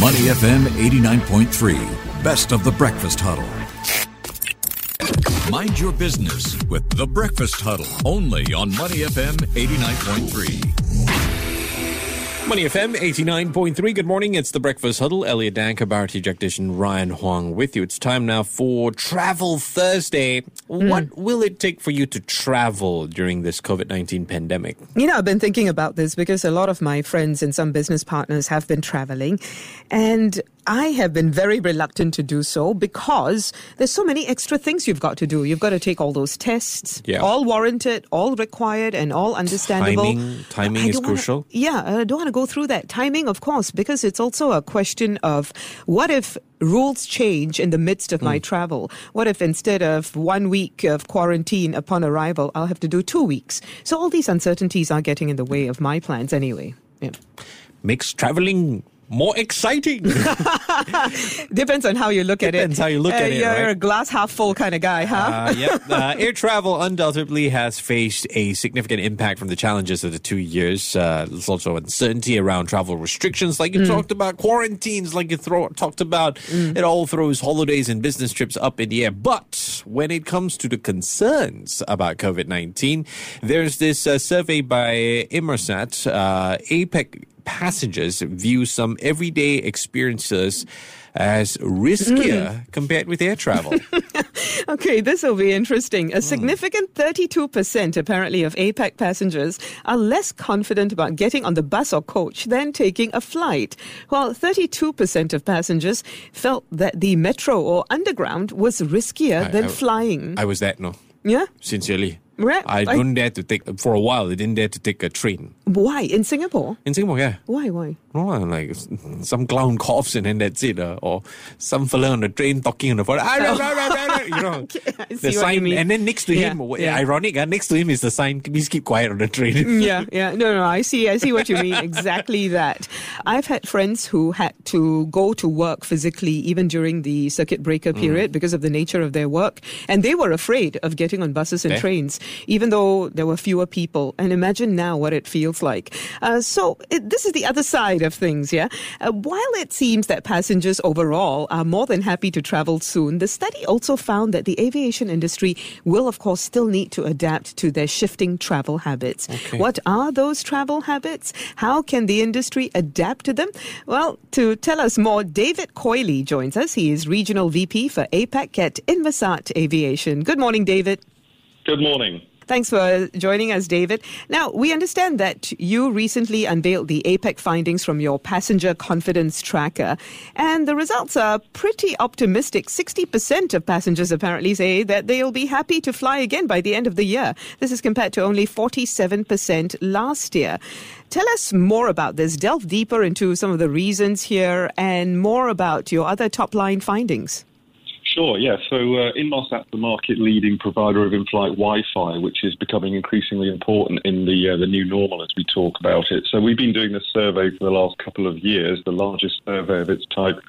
Money FM 89.3, best of the breakfast huddle. Mind your business with the breakfast huddle only on Money FM 89.3. Money FM 89.3. Good morning. It's the Breakfast Huddle. Elliot Danker, Bharati Jagdish, Ryan Huang with you. It's time now for Travel Thursday. Hmm. What will it take for you to travel during this COVID 19 pandemic? You know, I've been thinking about this because a lot of my friends and some business partners have been traveling. And I have been very reluctant to do so because there's so many extra things you've got to do. You've got to take all those tests, Yeah. all warranted, all required, and all understandable. Timing- timing is wanna- crucial. yeah, I don't want to go through that. Timing, of course, because it's also a question of what if rules change in the midst of my Mm. travel? What if instead of one week of quarantine upon arrival, I'll have to do two weeks? So all these uncertainties are getting in the way of my plans anyway. Yeah. Makes traveling more exciting. Depends on how you look at it. Depends how you look Uh, at it, You're right? a glass half full kind of guy, huh? Uh, yep. Uh, air travel undoubtedly has faced a significant impact from the challenges of the two years. Uh, there's also uncertainty around travel restrictions, like you talked about, quarantines, like you throw, talked about. It all throws holidays and business trips up in the air. But when it comes to the concerns about COVID 19, there's this uh, survey by Inmarsat, uh, APAC passengers view some everyday experiences as riskier compared with air travel. Okay, this will be interesting. Hmm. A significant 32% apparently of APAC passengers are less confident about getting on the bus or coach than taking a flight, while 32% of passengers felt that the metro or underground was riskier I- than I- flying. I was that, no. yeah? Sincerely. Right. I I- don't dare to take, for a while, I didn't dare to take a train. Why? In Singapore? In Singapore, yeah. Why? Why? No, like some clown coughs and then that's it. Uh, or some fella on the train talking on the phone. Ah, you know, see the what you sign. And then next to Yeah, him, yeah. ironic, uh, next to him is the sign, please keep quiet on the train. yeah, yeah. No, no, I see. I see what you mean. Exactly that. I've had friends who had to go to work physically even during the circuit breaker Mm. period because of the nature of their work. And they were afraid of getting on buses and Yeah. trains, even though there were fewer people. And imagine now what it feels like. Uh, so it, this is the other side of things, yeah? Uh, while it seems that passengers overall are more than happy to travel soon, the study also found that the aviation industry will, of course, still need to adapt to their shifting travel habits. Okay. What are those travel habits? How can the industry adapt to them? Well, to tell us more, David Coiley joins us. He is Regional VP for APAC at Inmarsat Aviation. Good morning, David. Good morning. Thanks for joining us, David. Now, we understand that you recently unveiled the APAC findings from your passenger confidence tracker, and the results are pretty optimistic. 60% of passengers apparently say that they'll be happy to fly again by the end of the year. This is compared to only 47% last year. Tell us more about this. Delve deeper into some of the reasons here and more about your other top line findings. Sure, yeah. So uh, Inmarsat's the market-leading provider of in-flight Wi-Fi, which is becoming increasingly important in the uh, the new normal as we talk about it. So we've been doing this survey for the last couple of years, the largest survey of its type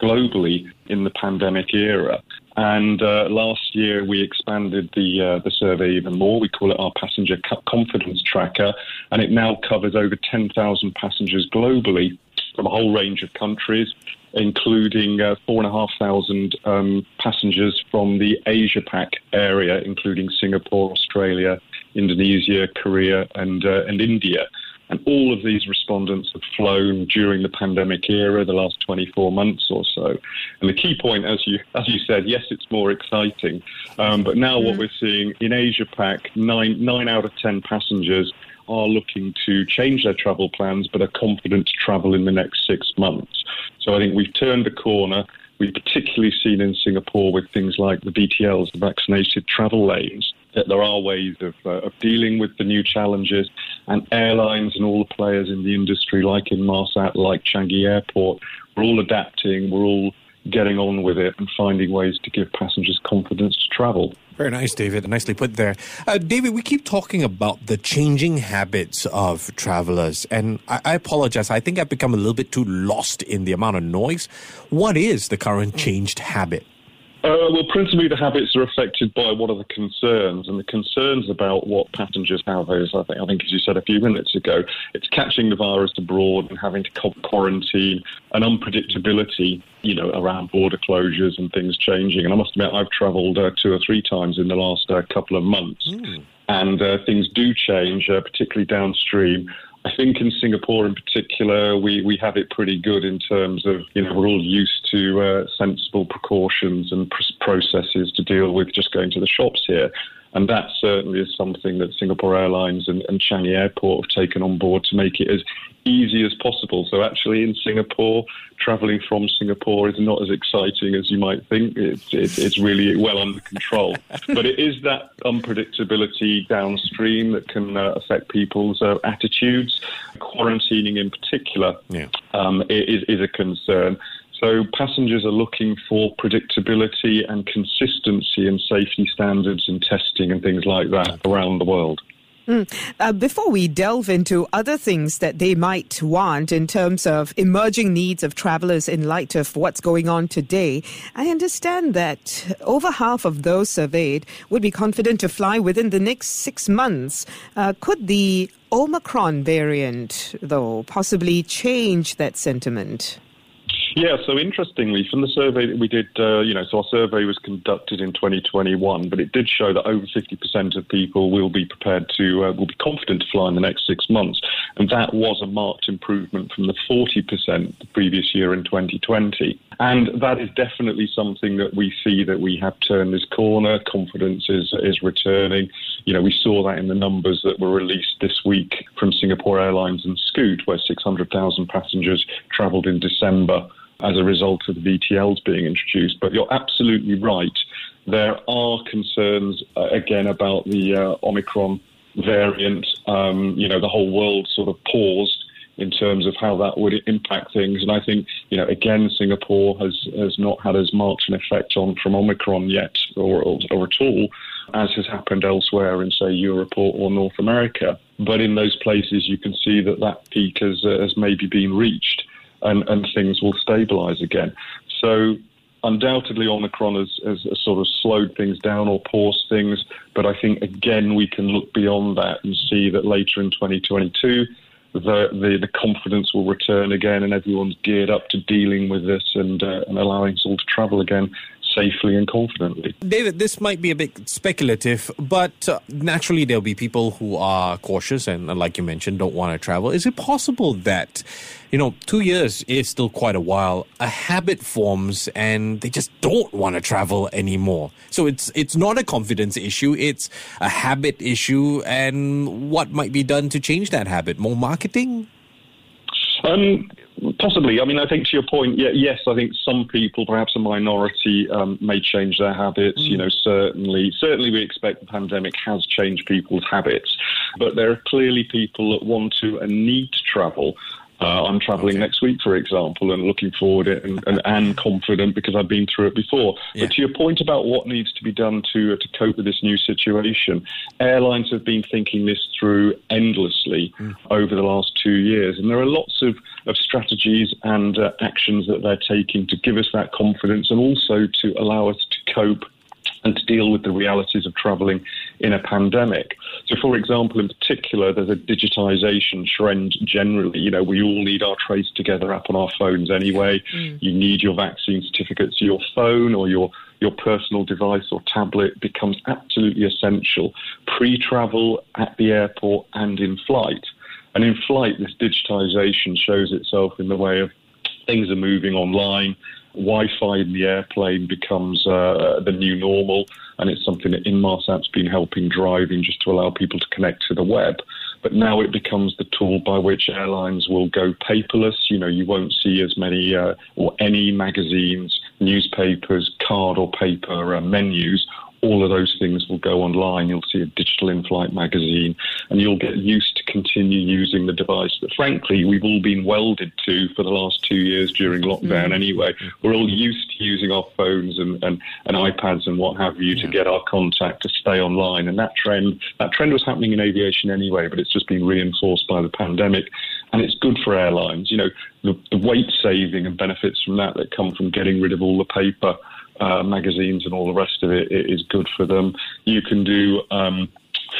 globally in the pandemic era. And uh, last year we expanded the uh, the survey even more. We call it our passenger confidence tracker, and it now covers over 10,000 passengers globally from a whole range of countries, including uh, 4,500 um, passengers from the Asia Pac area, including Singapore, Australia, Indonesia, Korea, and, uh, and India. And all of these respondents have flown during the pandemic era, the last 24 months or so. And the key point, as you as you said, yes, it's more exciting, um, but now what we're seeing in Asia Pac, nine nine out of 10 passengers are looking to change their travel plans, but are confident to travel in the next six months. So I think we've turned a corner. We've particularly seen in Singapore with things like the VTLs, the vaccinated travel lanes, that there are ways of, uh, of dealing with the new challenges. And airlines and all the players in the industry, like Inmarsat, like Changi Airport, we're all adapting. We're all getting on with it and finding ways to give passengers confidence to travel. Very nice, David. Nicely put there. Uh, David, we keep talking about the changing habits of travelers, and I, I apologize. I think I've become a little bit too lost in the amount of noise. What is the current changed habit? Uh, well, principally the habits are affected by what are the concerns, and the concerns about what passengers have is, I think, I think as you said a few minutes ago, it's catching the virus abroad and having to quarantine, and unpredictability, you know, around border closures and things changing. And I must admit, I've travelled uh, two or three times in the last uh, couple of months, mm. and uh, things do change, uh, particularly downstream. I think in Singapore in particular, we, we have it pretty good in terms of, you know, we're all used to uh, sensible precautions and pr- processes to deal with just going to the shops here. And that certainly is something that Singapore Airlines and, and Changi Airport have taken on board to make it as easy as possible. So actually, in Singapore, travelling from Singapore is not as exciting as you might think. It's, it's, it's really well under control. but it is that unpredictability downstream that can uh, affect people's uh, attitudes. Quarantining in particular yeah. um, is, is a concern. So passengers are looking for predictability and consistency in safety standards and testing and things like that around the world. Mm. Uh, before we delve into other things that they might want in terms of emerging needs of travelers in light of what's going on today, I understand that over half of those surveyed would be confident to fly within the next six months. Uh, could the Omicron variant, though, possibly change that sentiment? Yeah, so interestingly, from the survey that we did, uh, you know, so our survey was conducted in 2021, but it did show that over 50% of people will be prepared to, uh, will be confident to fly in the next six months. And that was a marked improvement from the 40% the previous year in 2020. And that is definitely something that we see that we have turned this corner. Confidence is, is returning. You know, we saw that in the numbers that were released this week from Singapore Airlines and Scoot, where 600,000 passengers travelled in December as a result of the VTLs being introduced. But you're absolutely right. There are concerns, uh, again, about the uh, Omicron variant. Um, you know, the whole world sort of paused in terms of how that would impact things. And I think, you know, again, Singapore has, has not had as much an effect on from Omicron yet or, or, or at all as has happened elsewhere in, say, Europe or, or, North America. But in those places, you can see that that peak has, uh, has maybe been reached and, and things will stabilise again. So undoubtedly Omicron has, has, sort of slowed things down or paused things, but I think again we can look beyond that and see that later in 2022 the, the, the confidence will return again and everyone's geared up to dealing with this and, uh, and allowing us all to travel again safely and confidently. David, this might be a bit speculative, but uh, naturally there'll be people who are cautious and, like you mentioned, don't want to travel. Is it possible that, you know, two years is still quite a while, a habit forms and they just don't want to travel anymore? So it's it's not a confidence issue, it's a habit issue. And what might be done to change that habit? More marketing? Um, Possibly. I mean, I think to your point, yeah, yes, I think some people, perhaps a minority, um, may change their habits. Mm. You know, certainly, certainly, we expect the pandemic has changed people's habits, but there are clearly people that want to and need to travel. Uh, I'm travelling okay. next week, for example, and looking forward it and, and, and, confident because I've been through it before. Yeah. But to your point about what needs to be done to uh, to cope with this new situation, airlines have been thinking this through endlessly mm. over the last two years, and there are lots of, of strategies and uh, actions that they're taking to give us that confidence and also to allow us to cope and to deal with the realities of travelling in a pandemic. So, for example, in particular, there's a digitization trend generally. You know, we all need our Trace Together app on our phones anyway. Mm. You need your vaccine certificates. your phone or your your personal device or tablet becomes absolutely essential pre travel, at the airport, and in flight. And in flight, this digitization shows itself in the way of things are moving online. Wi-Fi in the airplane becomes uh, the new normal, and it's something that Inmarsat's been helping driving just to allow people to connect to the web. But now it becomes the tool by which airlines will go paperless. You know, you won't see as many uh, or any magazines, newspapers, card or paper uh, menus all of those things will go online. You'll see a digital in flight magazine, and you'll get used to continue using the device that, frankly, we've all been welded to for the last two years during lockdown mm. anyway. We're all used to using our phones and, and, and iPads and what have you yeah. to get our contact to stay online. And that trend, that trend was happening in aviation anyway, but it's just been reinforced by the pandemic. And it's good for airlines. You know, the, the weight saving and benefits from that that come from getting rid of all the paper uh, magazines and all the rest of it, it is good for them. You can do um,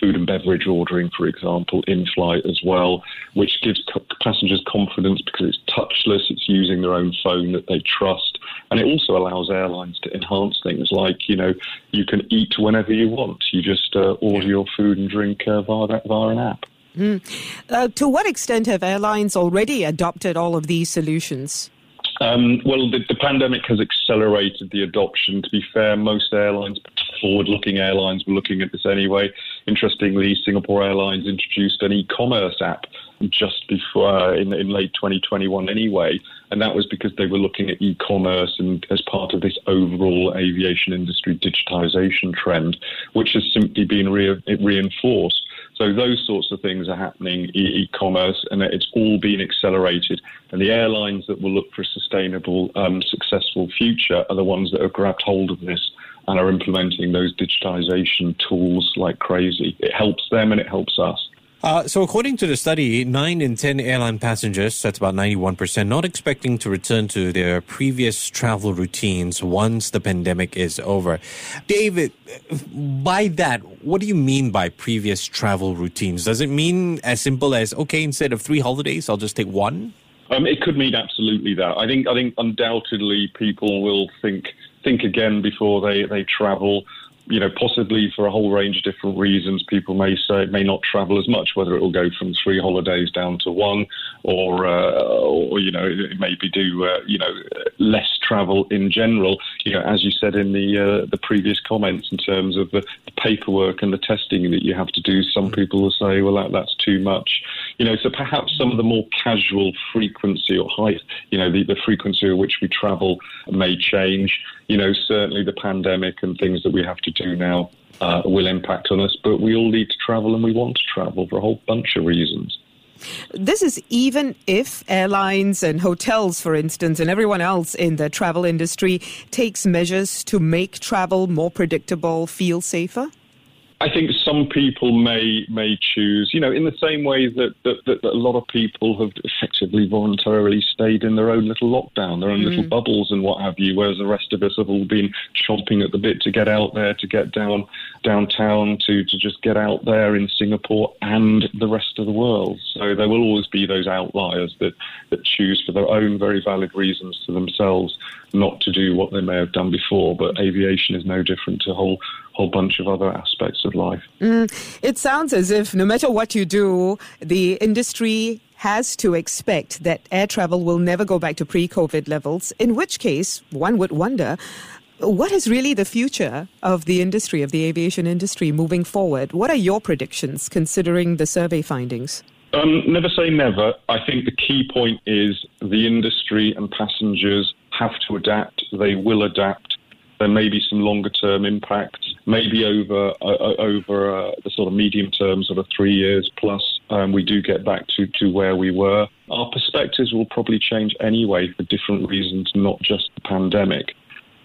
food and beverage ordering, for example, in flight as well, which gives passengers confidence because it's touchless, it's using their own phone that they trust, and it also allows airlines to enhance things like, you know, you can eat whenever you want. You just uh, order your food and drink uh, via, that, via an app. Mm. Uh, to what extent have airlines already adopted all of these solutions? Um, well, the, the, pandemic has accelerated the adoption. To be fair, most airlines, forward-looking airlines, were looking at this anyway. Interestingly, Singapore Airlines introduced an e-commerce app just before uh, in, in late 2021 anyway, and that was because they were looking at e-commerce and as part of this overall aviation industry digitization trend, which has simply been re- reinforced. So those sorts of things are happening e-commerce, and it's all been accelerated. And the airlines that will look for a sustainable, um, successful future are the ones that have grabbed hold of this and are implementing those digitization tools like crazy. It helps them and it helps us. Uh, so, according to the study, 9 in 10 airline passengers, that's about 91%, not expecting to return to their previous travel routines once the pandemic is over. David, by that, what do you mean by previous travel routines? Does it mean as simple as, okay, instead of three holidays, I'll just take one? Um, it could mean absolutely that. I think, I think undoubtedly people will think think again before they, they travel you know, possibly for a whole range of different reasons, people may say it may not travel as much. Whether it will go from three holidays down to one, or uh, or you know, maybe do uh, you know less travel in general. You know, as you said in the uh, the previous comments, in terms of the, paperwork and the testing that you have to do, some people will say, well, that, that's too much. You know, so perhaps some of the more casual frequency or height, you know, the, the frequency at which we travel may change you know, certainly the pandemic and things that we have to do now uh, will impact on us, but we all need to travel and we want to travel for a whole bunch of reasons. This is even if airlines and hotels, for instance, and everyone else in the travel industry takes measures to make travel more predictable, feel safer? I think some people may may choose, you know, in the same way that, that, that, that, a lot of people have effectively voluntarily stayed in their own little lockdown, their own mm. little bubbles and what have you, whereas the rest of us have all been chomping at the bit to get out there, to get down downtown, to, to just get out there in Singapore and the rest of the world. So there will always be those outliers that, that choose for their own very valid reasons to themselves not to do what they may have done before. But aviation is no different to a whole whole bunch of other aspects of life. Mm, it sounds as if no matter what you do, the industry has to expect that air travel will never go back to pre COVID levels, in which case, one would wonder. What is really the future of the industry, of the aviation industry moving forward? What are your predictions considering the survey findings? Um, never say never. I think the key point is the industry and passengers have to adapt. They will adapt. There may be some longer term impacts, maybe over uh, uh, over uh, the sort of medium term, sort of three years plus. Um, we do get back to, to where we were. Our perspectives will probably change anyway for different reasons, not just the pandemic.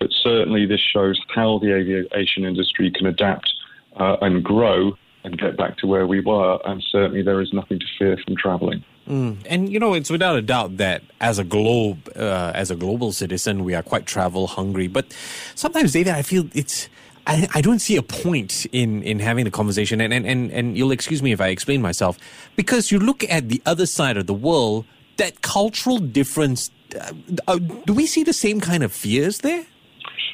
But certainly, this shows how the aviation industry can adapt uh, and grow and get back to where we were. And certainly, there is nothing to fear from travelling. Mm. And you know, it's without a doubt that as a globe, uh, as a global citizen, we are quite travel hungry. But sometimes, David, I feel it's. I, I don't see a point in, in having the conversation, and, and, and, and you'll excuse me if I explain myself, because you look at the other side of the world, that cultural difference. Uh, uh do we see the same kind of fears there?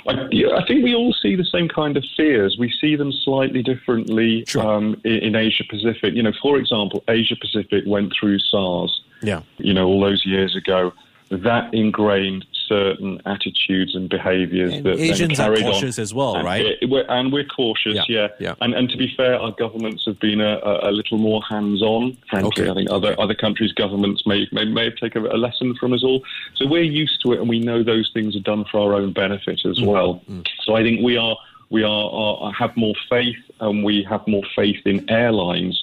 I, I, think we all see the same kind of fears. We see them slightly differently sure. um, in, in, Asia Pacific. You know, for example, Asia Pacific went through SARS. Yeah. You know, all those years ago, that ingrained certain attitudes and behaviours and that Asians are cautious on. as well, and right? It, we're, and we're cautious, yeah. yeah. yeah. And, and to be fair, our governments have been a, a little more hands-on. Frankly, okay. I think other other countries' governments may, may may have taken a lesson from us all. So we're used to it, and we know those things are done for our own benefit as mm. well. Mm. So I think we are we are, are have more faith, and we have more faith in airlines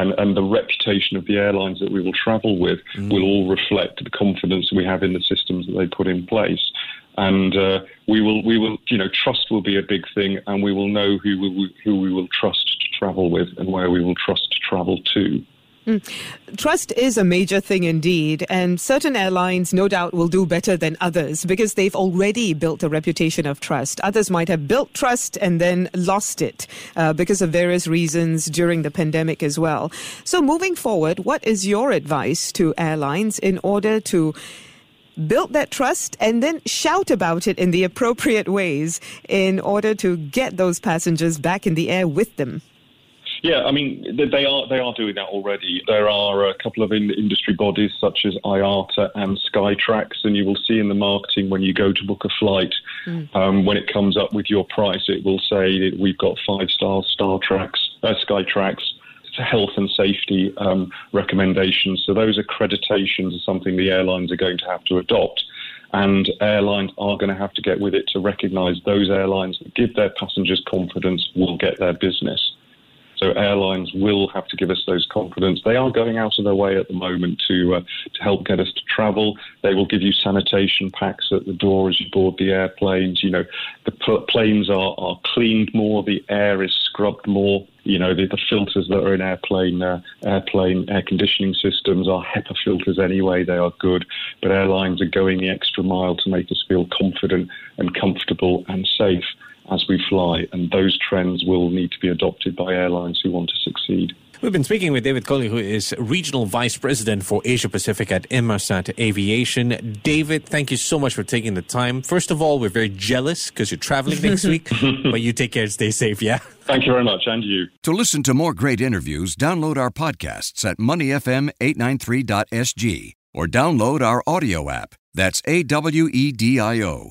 and, and the reputation of the airlines that we will travel with mm. will all reflect the confidence we have in the systems that they put in place. And uh, we will, we will, you know, trust will be a big thing, and we will know who we, who we will trust to travel with and where we will trust to travel to. Trust is a major thing indeed, and certain airlines, no doubt, will do better than others because they've already built a reputation of trust. Others might have built trust and then lost it uh, because of various reasons during the pandemic as well. So, moving forward, what is your advice to airlines in order to build that trust and then shout about it in the appropriate ways in order to get those passengers back in the air with them? Yeah, I mean they are they are doing that already. There are a couple of in, industry bodies such as IATA and Skytrax, and you will see in the marketing when you go to book a flight, mm. um, when it comes up with your price, it will say we've got five star Star Tracks, uh, Skytrax, health and safety um, recommendations. So those accreditations are something the airlines are going to have to adopt. And airlines are going to have to get with it to recognise those airlines that give their passengers confidence will get their business. So airlines will have to give us those confidence. They are going out of their way at the moment to uh, to help get us to travel. They will give you sanitation packs at the door as you board the airplanes. You know, the pl- planes are, are cleaned more, the air is scrubbed more. You know, the, the filters that are in airplane uh, airplane air conditioning systems are HEPA filters anyway. They are good, but airlines are going the extra mile to make us feel confident and comfortable and safe as we fly, and those trends will need to be adopted by airlines who want to succeed. We've been speaking with David Coiley, who is Regional Vice President for Asia Pacific at Inmarsat Aviation. David, thank you so much for taking the time. First of all, we're very jealous because you're traveling next week, but you take care and stay safe, yeah? Thank you very much, and you. To listen to more great interviews, download our podcasts at moneyfm893.sg or download our audio app. That's A W E D I O.